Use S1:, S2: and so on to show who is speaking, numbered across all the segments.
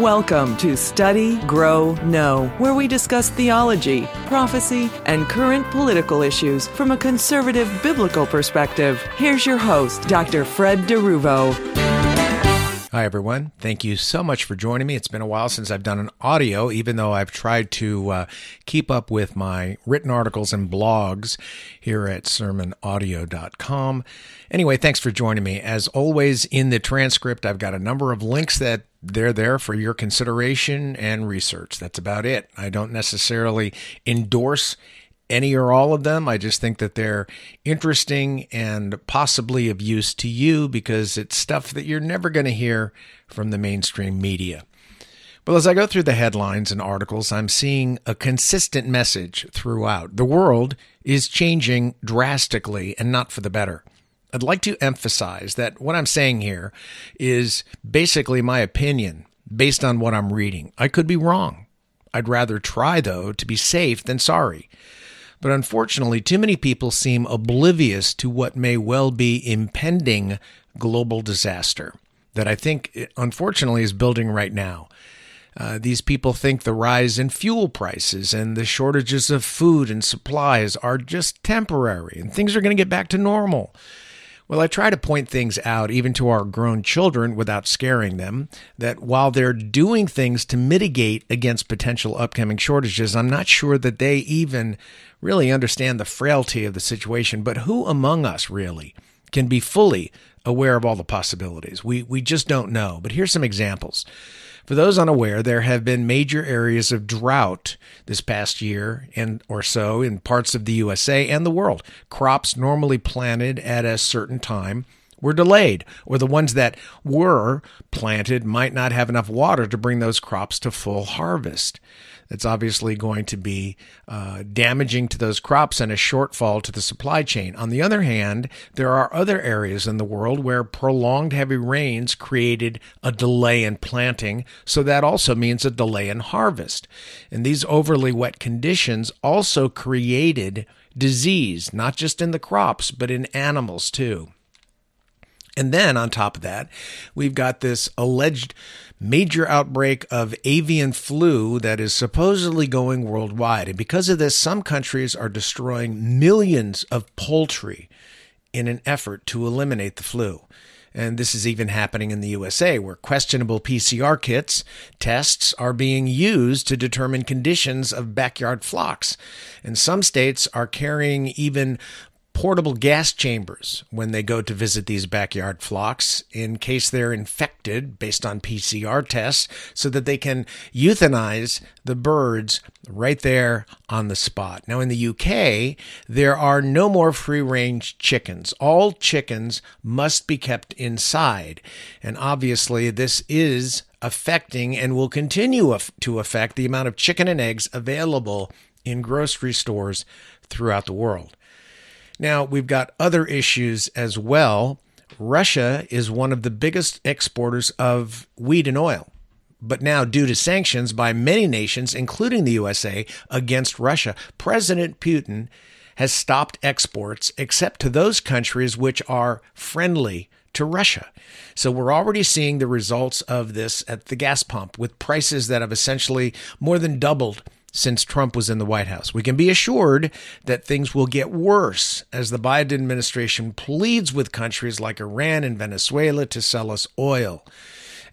S1: Welcome to Study, Grow, Know, where we discuss theology, prophecy, and current political issues from a conservative biblical perspective. Here's your host, Dr. Fred DeRuvo.
S2: Hi, everyone. Thank you so much for joining me. It's been a while since I've done an audio, even though I've tried to uh, keep up with my written articles and blogs here at sermonaudio.com. Anyway, thanks for joining me. As always, in the transcript, I've got a number of links that they're there for your consideration and research. That's about it. I don't necessarily endorse any or all of them. I just think that they're interesting and possibly of use to you because it's stuff that you're never going to hear from the mainstream media. Well, as I go through the headlines and articles, I'm seeing a consistent message throughout. The world is changing drastically and not for the better. I'd like to emphasize that what I'm saying here is basically my opinion based on what I'm reading. I could be wrong. I'd rather try, though, to be safe than sorry. But unfortunately, too many people seem oblivious to what may well be impending global disaster that I think, unfortunately, is building right now. Uh, these people think the rise in fuel prices and the shortages of food and supplies are just temporary and things are going to get back to normal. Well, I try to point things out, even to our grown children, without scaring them, that while they're doing things to mitigate against potential upcoming shortages, I'm not sure that they even really understand the frailty of the situation. But who among us really can be fully aware of all the possibilities? We, we just don't know. But here's some examples. For those unaware, there have been major areas of drought this past year and or so in parts of the USA and the world. Crops normally planted at a certain time were delayed, or the ones that were planted might not have enough water to bring those crops to full harvest. That's obviously going to be uh, damaging to those crops and a shortfall to the supply chain. On the other hand, there are other areas in the world where prolonged heavy rains created a delay in planting, so that also means a delay in harvest. And these overly wet conditions also created disease, not just in the crops, but in animals too. And then on top of that, we've got this alleged major outbreak of avian flu that is supposedly going worldwide. And because of this, some countries are destroying millions of poultry in an effort to eliminate the flu. And this is even happening in the USA, where questionable PCR kits tests are being used to determine conditions of backyard flocks. And some states are carrying even portable gas chambers when they go to visit these backyard flocks in case they're infected based on PCR tests so that they can euthanize the birds right there on the spot. Now, in the UK, there are no more free range chickens. All chickens must be kept inside. And obviously, this is affecting and will continue to affect the amount of chicken and eggs available in grocery stores throughout the world. Now, we've got other issues as well. Russia is one of the biggest exporters of wheat and oil. But now, due to sanctions by many nations, including the USA, against Russia, President Putin has stopped exports except to those countries which are friendly to Russia. So we're already seeing the results of this at the gas pump with prices that have essentially more than doubled since Trump was in the White House. We can be assured that things will get worse as the Biden administration pleads with countries like Iran and Venezuela to sell us oil.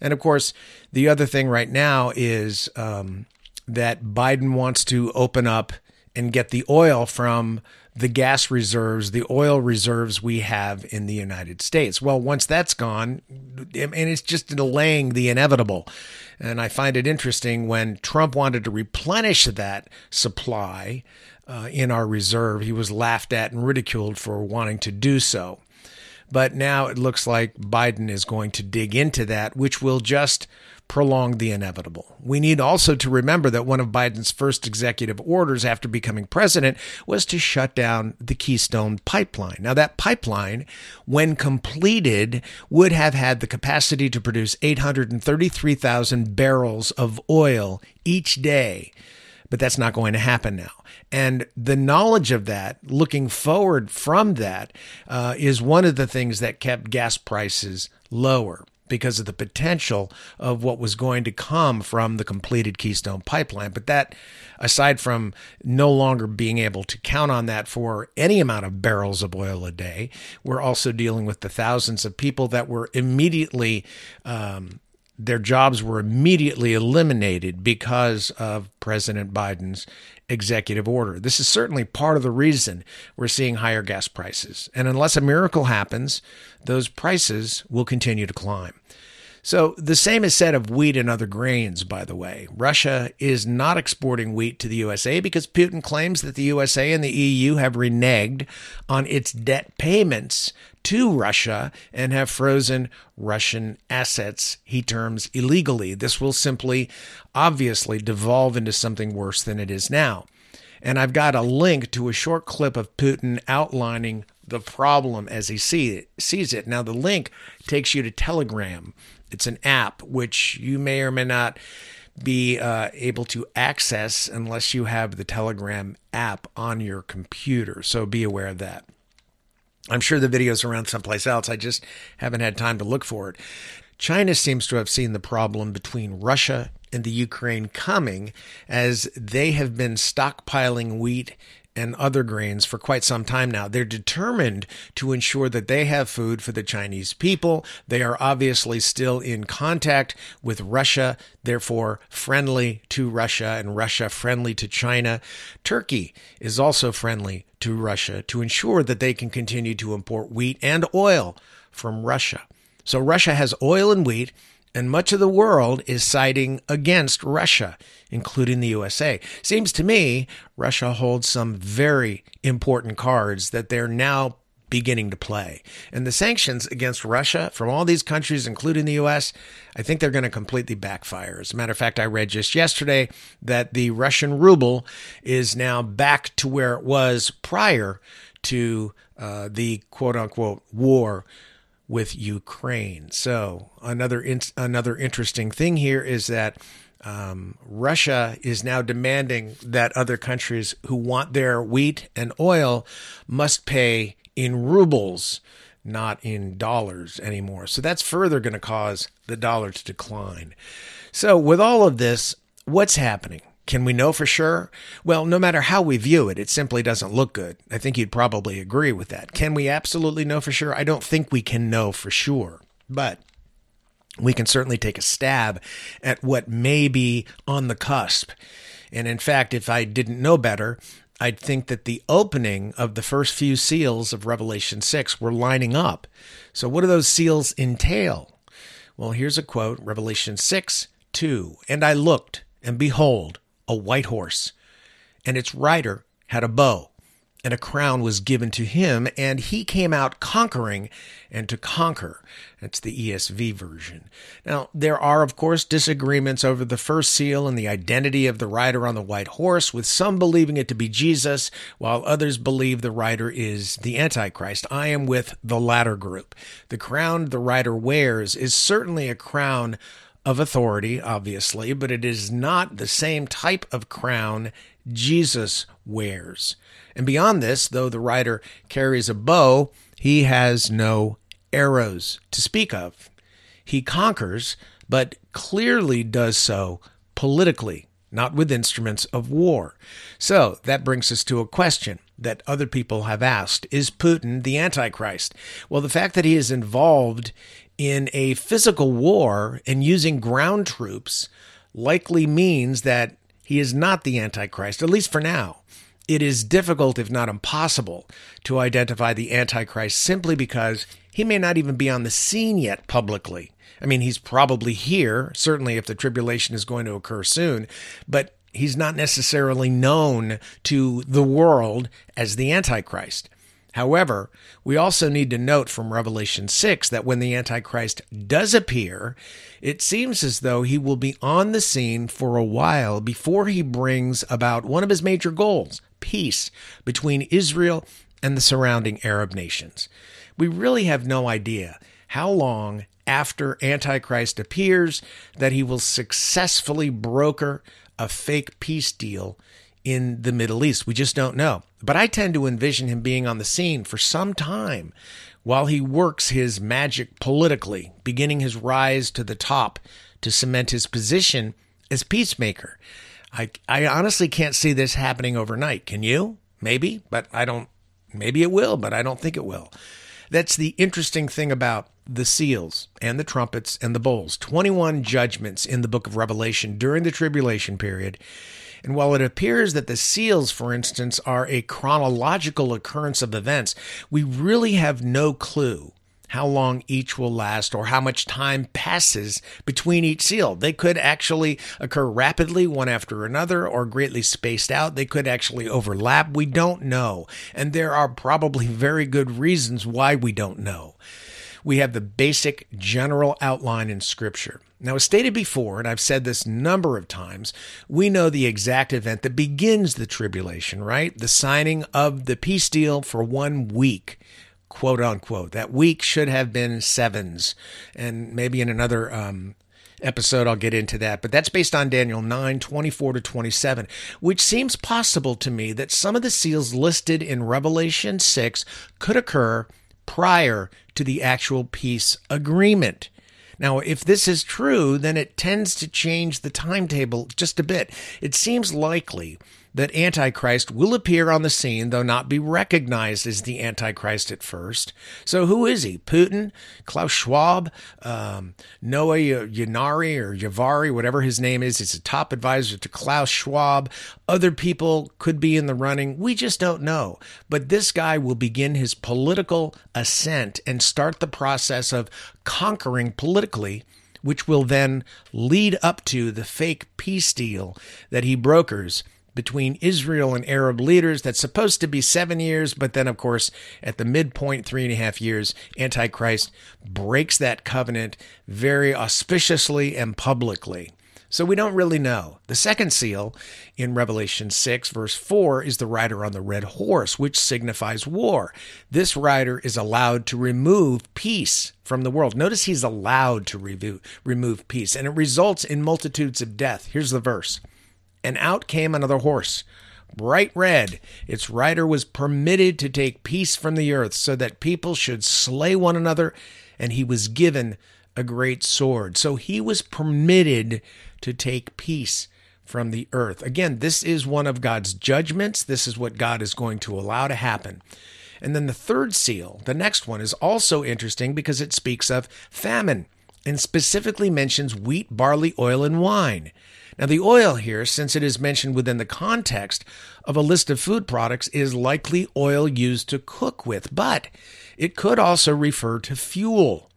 S2: And of course, the other thing right now is um, that Biden wants to open up and get the oil from the gas reserves, the oil reserves we have in the United States. Well, once that's gone, and it's just delaying the inevitable. And I find it interesting when Trump wanted to replenish that supply uh, in our reserve, he was laughed at and ridiculed for wanting to do so. But now it looks like Biden is going to dig into that, which will just prolong the inevitable. We need also to remember that one of Biden's first executive orders after becoming president was to shut down the Keystone pipeline. Now, that pipeline, when completed, would have had the capacity to produce 833,000 barrels of oil each day. But that's not going to happen now. And the knowledge of that, looking forward from that, uh, is one of the things that kept gas prices lower. Because of the potential of what was going to come from the completed Keystone pipeline. But that, aside from no longer being able to count on that for any amount of barrels of oil a day, we're also dealing with the thousands of people that were immediately. Um, their jobs were immediately eliminated because of President Biden's executive order. This is certainly part of the reason we're seeing higher gas prices. And unless a miracle happens, those prices will continue to climb. So the same is said of wheat and other grains, by the way. Russia is not exporting wheat to the USA because Putin claims that the USA and the EU have reneged on its debt payments to Russia and have frozen Russian assets, he terms illegally. This will simply, obviously, devolve into something worse than it is now. And I've got a link to a short clip of Putin outlining the problem as he see it, sees it. Now, the link takes you to Telegram. It's an app which you may or may not be uh, able to access unless you have the Telegram app on your computer. So be aware of that. I'm sure the video's around someplace else. I just haven't had time to look for it. China seems to have seen the problem between Russia and the Ukraine coming as they have been stockpiling wheat and other grains for quite some time now. They're determined to ensure that they have food for the Chinese people. They are obviously still in contact with Russia, therefore friendly to Russia, and Russia friendly to China. Turkey is also friendly to Russia to ensure that they can continue to import wheat and oil from Russia. So Russia has oil and wheat and much of the world is siding against Russia, including the USA. Seems to me Russia holds some very important cards that they're now beginning to play. And the sanctions against Russia from all these countries, including the US, I think they're going to completely backfire. As a matter of fact, I read just yesterday that the Russian ruble is now back to where it was prior to uh, the quote unquote war with Ukraine. So another in, another interesting thing here is that um, Russia is now demanding that other countries who want their wheat and oil must pay in rubles, not in dollars anymore. So that's further going to cause the dollar to decline. So with all of this, what's happening? Can we know for sure? Well, no matter how we view it, it simply doesn't look good. I think you'd probably agree with that. Can we absolutely know for sure? I don't think we can know for sure. But we can certainly take a stab at what may be on the cusp. And in fact, if I didn't know better, I'd think that the opening of the first few seals of Revelation 6 were lining up. So, what do those seals entail? Well, here's a quote Revelation 6 2. And I looked, and behold, a white horse, and its rider had a bow, and a crown was given to him, and he came out conquering and to conquer. That's the ESV version. Now, there are, of course, disagreements over the first seal and the identity of the rider on the white horse, with some believing it to be Jesus, while others believe the rider is the Antichrist. I am with the latter group. The crown the rider wears is certainly a crown of authority, obviously, but it is not the same type of crown Jesus wears. And beyond this, though the rider carries a bow, he has no arrows to speak of. He conquers, but clearly does so politically, not with instruments of war. So that brings us to a question that other people have asked Is Putin the Antichrist? Well, the fact that he is involved in a physical war and using ground troops likely means that he is not the Antichrist, at least for now. It is difficult, if not impossible, to identify the Antichrist simply because he may not even be on the scene yet publicly. I mean, he's probably here, certainly if the tribulation is going to occur soon, but he's not necessarily known to the world as the Antichrist. However, we also need to note from Revelation 6 that when the Antichrist does appear, it seems as though he will be on the scene for a while before he brings about one of his major goals peace between Israel and the surrounding Arab nations. We really have no idea how long after Antichrist appears that he will successfully broker a fake peace deal in the Middle East. We just don't know. But I tend to envision him being on the scene for some time while he works his magic politically, beginning his rise to the top to cement his position as peacemaker. I, I honestly can't see this happening overnight. Can you? Maybe, but I don't. Maybe it will, but I don't think it will. That's the interesting thing about the seals and the trumpets and the bowls. 21 judgments in the book of Revelation during the tribulation period. And while it appears that the seals, for instance, are a chronological occurrence of events, we really have no clue how long each will last or how much time passes between each seal. They could actually occur rapidly, one after another, or greatly spaced out. They could actually overlap. We don't know. And there are probably very good reasons why we don't know. We have the basic general outline in Scripture. Now, as stated before, and I've said this number of times, we know the exact event that begins the tribulation, right? The signing of the peace deal for one week quote unquote. That week should have been sevens. And maybe in another um, episode, I'll get into that. But that's based on Daniel 9 24 to 27, which seems possible to me that some of the seals listed in Revelation 6 could occur prior to the actual peace agreement. Now, if this is true, then it tends to change the timetable just a bit. It seems likely that Antichrist will appear on the scene, though not be recognized as the Antichrist at first. So, who is he? Putin? Klaus Schwab? Um, Noah Yanari or Yavari, whatever his name is, is a top advisor to Klaus Schwab. Other people could be in the running. We just don't know. But this guy will begin his political ascent and start the process of conquering politically which will then lead up to the fake peace deal that he brokers between Israel and Arab leaders that's supposed to be seven years, but then, of course, at the midpoint, three and a half years, Antichrist breaks that covenant very auspiciously and publicly. So we don't really know. The second seal in Revelation 6, verse 4, is the rider on the red horse, which signifies war. This rider is allowed to remove peace from the world. Notice he's allowed to remove, peace, and it results in multitudes of death. Here's the verse and out came another horse, bright red. Its rider was permitted to take peace from the earth, so that people should slay one another, and he was given a great sword. So he was permitted to take peace from the earth. Again, this is one of God's judgments. This is what God is going to allow to happen. And then the third seal, the next one, is also interesting because it speaks of famine and specifically mentions wheat, barley, oil, and wine. Now, the oil here, since it is mentioned within the context of a list of food products, is likely oil used to cook with, but it could also refer to fuel.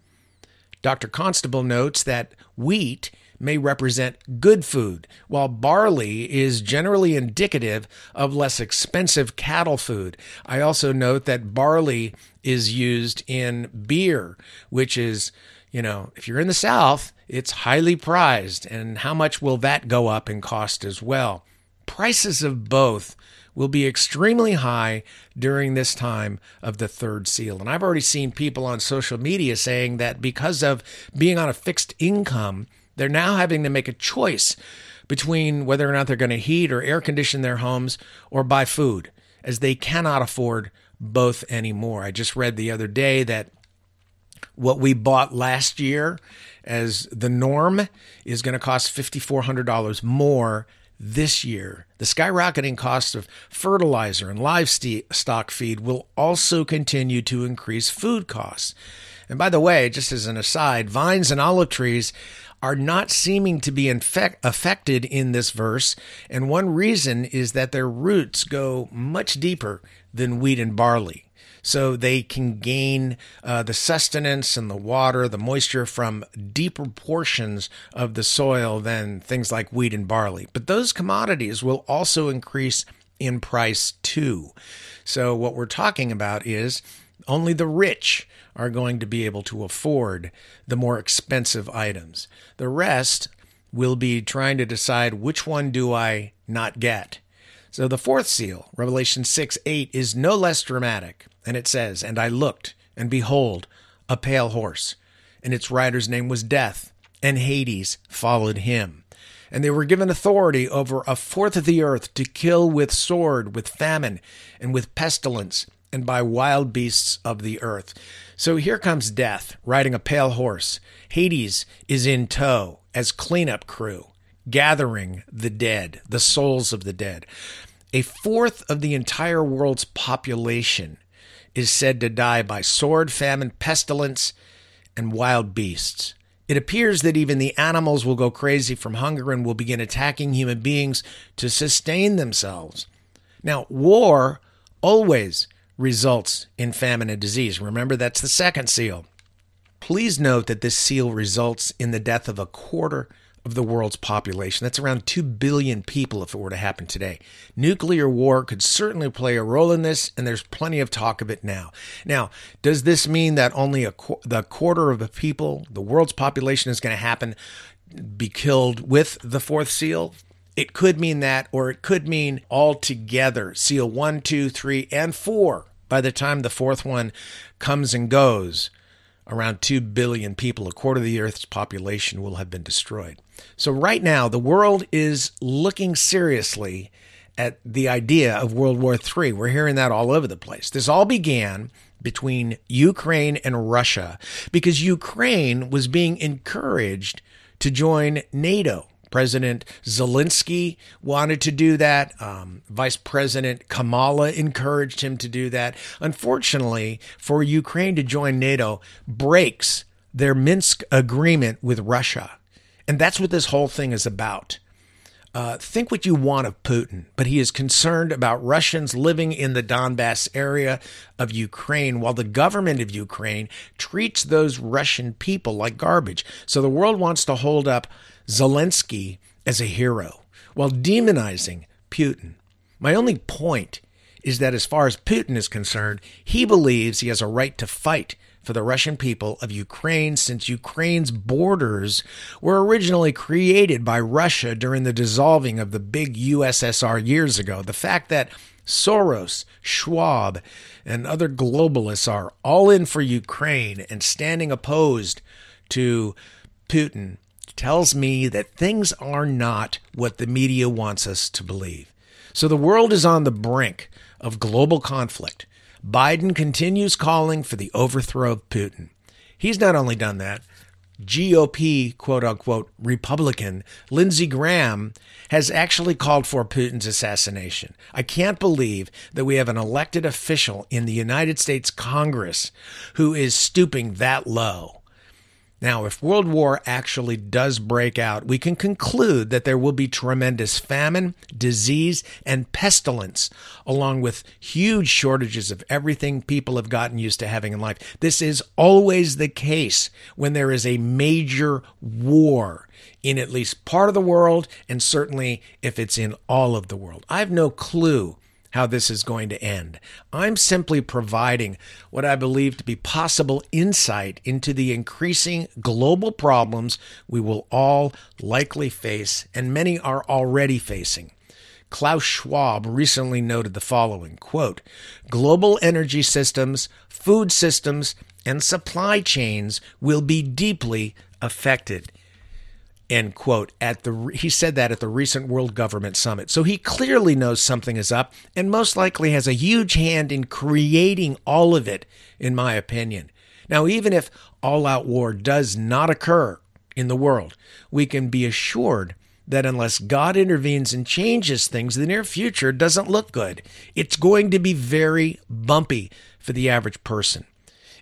S2: Dr. Constable notes that wheat may represent good food, while barley is generally indicative of less expensive cattle food. I also note that barley is used in beer, which is you know, if you're in the South, it's highly prized. And how much will that go up in cost as well? Prices of both will be extremely high during this time of the third seal. And I've already seen people on social media saying that because of being on a fixed income, they're now having to make a choice between whether or not they're going to heat or air condition their homes or buy food, as they cannot afford both anymore. I just read the other day that what we bought last year as the norm is going to cost $5,400 more this year. The skyrocketing cost of fertilizer and livestock feed will also continue to increase food costs. And by the way, just as an aside, vines and olive trees are not seeming to be infect- affected in this verse, and one reason is that their roots go much deeper than wheat and barley so they can gain uh, the sustenance and the water, the moisture from deeper portions of the soil than things like wheat and barley. But those commodities will also increase in price too. So, what we're talking about is only the rich are going to be able to afford the more expensive items. The rest will be trying to decide which one do I not get. So the fourth seal, Revelation 6 8, is no less dramatic. And it says, And I looked, and behold, a pale horse, and its rider's name was Death, and Hades followed him. And they were given authority over a fourth of the earth to kill with sword, with famine, and with pestilence, and by wild beasts of the earth. So here comes death, riding a pale horse. Hades is in tow as cleanup crew, gathering the dead, the souls of the dead. A fourth of the entire world's population is said to die by sword, famine, pestilence, and wild beasts. It appears that even the animals will go crazy from hunger and will begin attacking human beings to sustain themselves. Now, war always results in famine and disease. Remember, that's the second seal. Please note that this seal results in the death of a quarter of the world's population. That's around 2 billion people if it were to happen today. Nuclear war could certainly play a role in this, and there's plenty of talk of it now. Now, does this mean that only a the quarter of the people, the world's population, is going to happen, be killed with the fourth seal? It could mean that, or it could mean altogether seal one, two, three, and four by the time the fourth one comes and goes around 2 billion people, a quarter of the Earth's population, will have been destroyed. So, right now, the world is looking seriously at the idea of World War III. We're hearing that all over the place. This all began between Ukraine and Russia because Ukraine was being encouraged to join NATO. President Zelensky wanted to do that. Um, Vice President Kamala encouraged him to do that. Unfortunately, for Ukraine to join NATO breaks their Minsk agreement with Russia. And that's what this whole thing is about. Uh, think what you want of Putin, but he is concerned about Russians living in the Donbass area of Ukraine while the government of Ukraine treats those Russian people like garbage. So the world wants to hold up Zelensky as a hero while demonizing Putin. My only point is that as far as Putin is concerned, he believes he has a right to fight for the Russian people of Ukraine since Ukraine's borders were originally created by Russia during the dissolving of the big USSR years ago. The fact that Soros, Schwab, and other globalists are all in for Ukraine and standing opposed to Putin tells me that things are not what the media wants us to believe. So the world is on the brink of global conflict. Biden continues calling for the overthrow of Putin. He's not only done that, GOP, quote unquote, Republican Lindsey Graham has actually called for Putin's assassination. I can't believe that we have an elected official in the United States Congress who is stooping that low. Now, if World War actually does break out, we can conclude that there will be tremendous famine, disease, and pestilence, along with huge shortages of everything people have gotten used to having in life. This is always the case when there is a major war in at least part of the world, and certainly if it's in all of the world. I have no clue how this is going to end. I'm simply providing what I believe to be possible insight into the increasing global problems we will all likely face, and many are already facing. Klaus Schwab recently noted the following quote, Global energy systems, food systems, and supply chains will be deeply affected end quote at the he said that at the recent world government summit so he clearly knows something is up and most likely has a huge hand in creating all of it in my opinion now even if all out war does not occur in the world we can be assured that unless God intervenes and changes things, the near future doesn't look good. It's going to be very bumpy for the average person.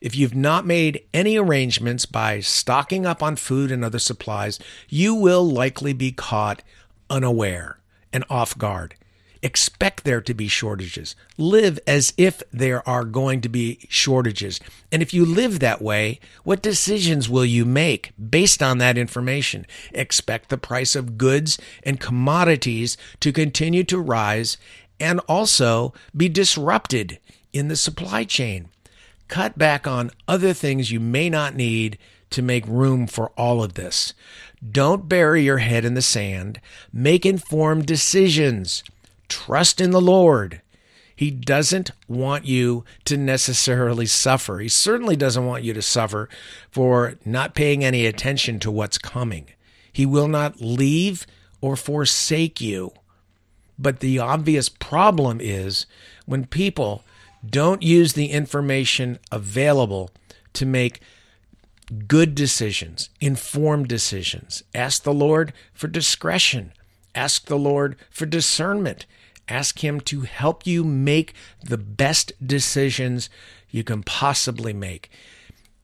S2: If you've not made any arrangements by stocking up on food and other supplies, you will likely be caught unaware and off guard. Expect there to be shortages. Live as if there are going to be shortages. And if you live that way, what decisions will you make based on that information? Expect the price of goods and commodities to continue to rise and also be disrupted in the supply chain cut back on other things you may not need to make room for all of this. Don't bury your head in the sand. Make informed decisions. Trust in the Lord. He doesn't want you to necessarily suffer. He certainly doesn't want you to suffer for not paying any attention to what's coming. He will not leave or forsake you. But the obvious problem is when people Don't use the information available to make good decisions, informed decisions. Ask the Lord for discretion. Ask the Lord for discernment. Ask Him to help you make the best decisions you can possibly make.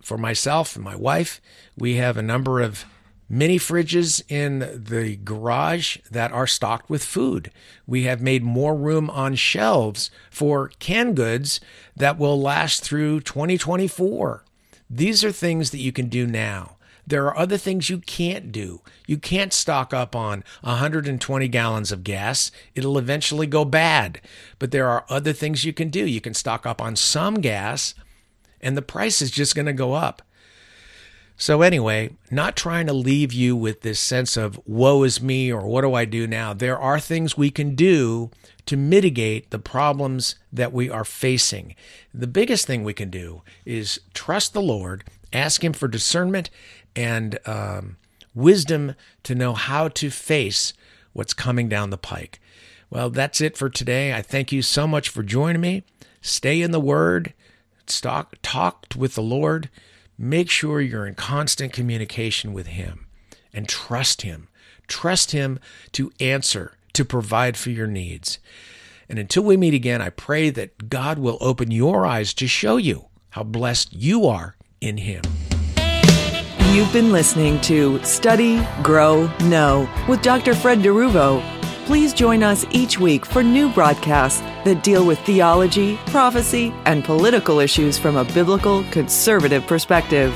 S2: For myself and my wife, we have a number of mini fridges in the garage that are stocked with food. We have made more room on shelves for canned goods that will last through 2024. These are things that you can do now. There are other things you can't do. You can't stock up on 120 gallons of gas. It'll eventually go bad. But there are other things you can do. You can stock up on some gas, and the price is just going to go up. So, anyway, not trying to leave you with this sense of woe is me or what do I do now. There are things we can do to mitigate the problems that we are facing. The biggest thing we can do is trust the Lord, ask Him for discernment and um, wisdom to know how to face what's coming down the pike. Well, that's it for today. I thank you so much for joining me. Stay in the Word, talk, talk with the Lord. Make sure you're in constant communication with Him and trust Him. Trust Him to answer, to provide for your needs. And until we meet again, I pray that God will open your eyes to show you how blessed you are in Him.
S1: You've been listening to Study, Grow, Know with Dr. Fred DeRuvo. Please join us each week for new broadcasts that deal with theology, prophecy, and political issues from a biblical conservative perspective.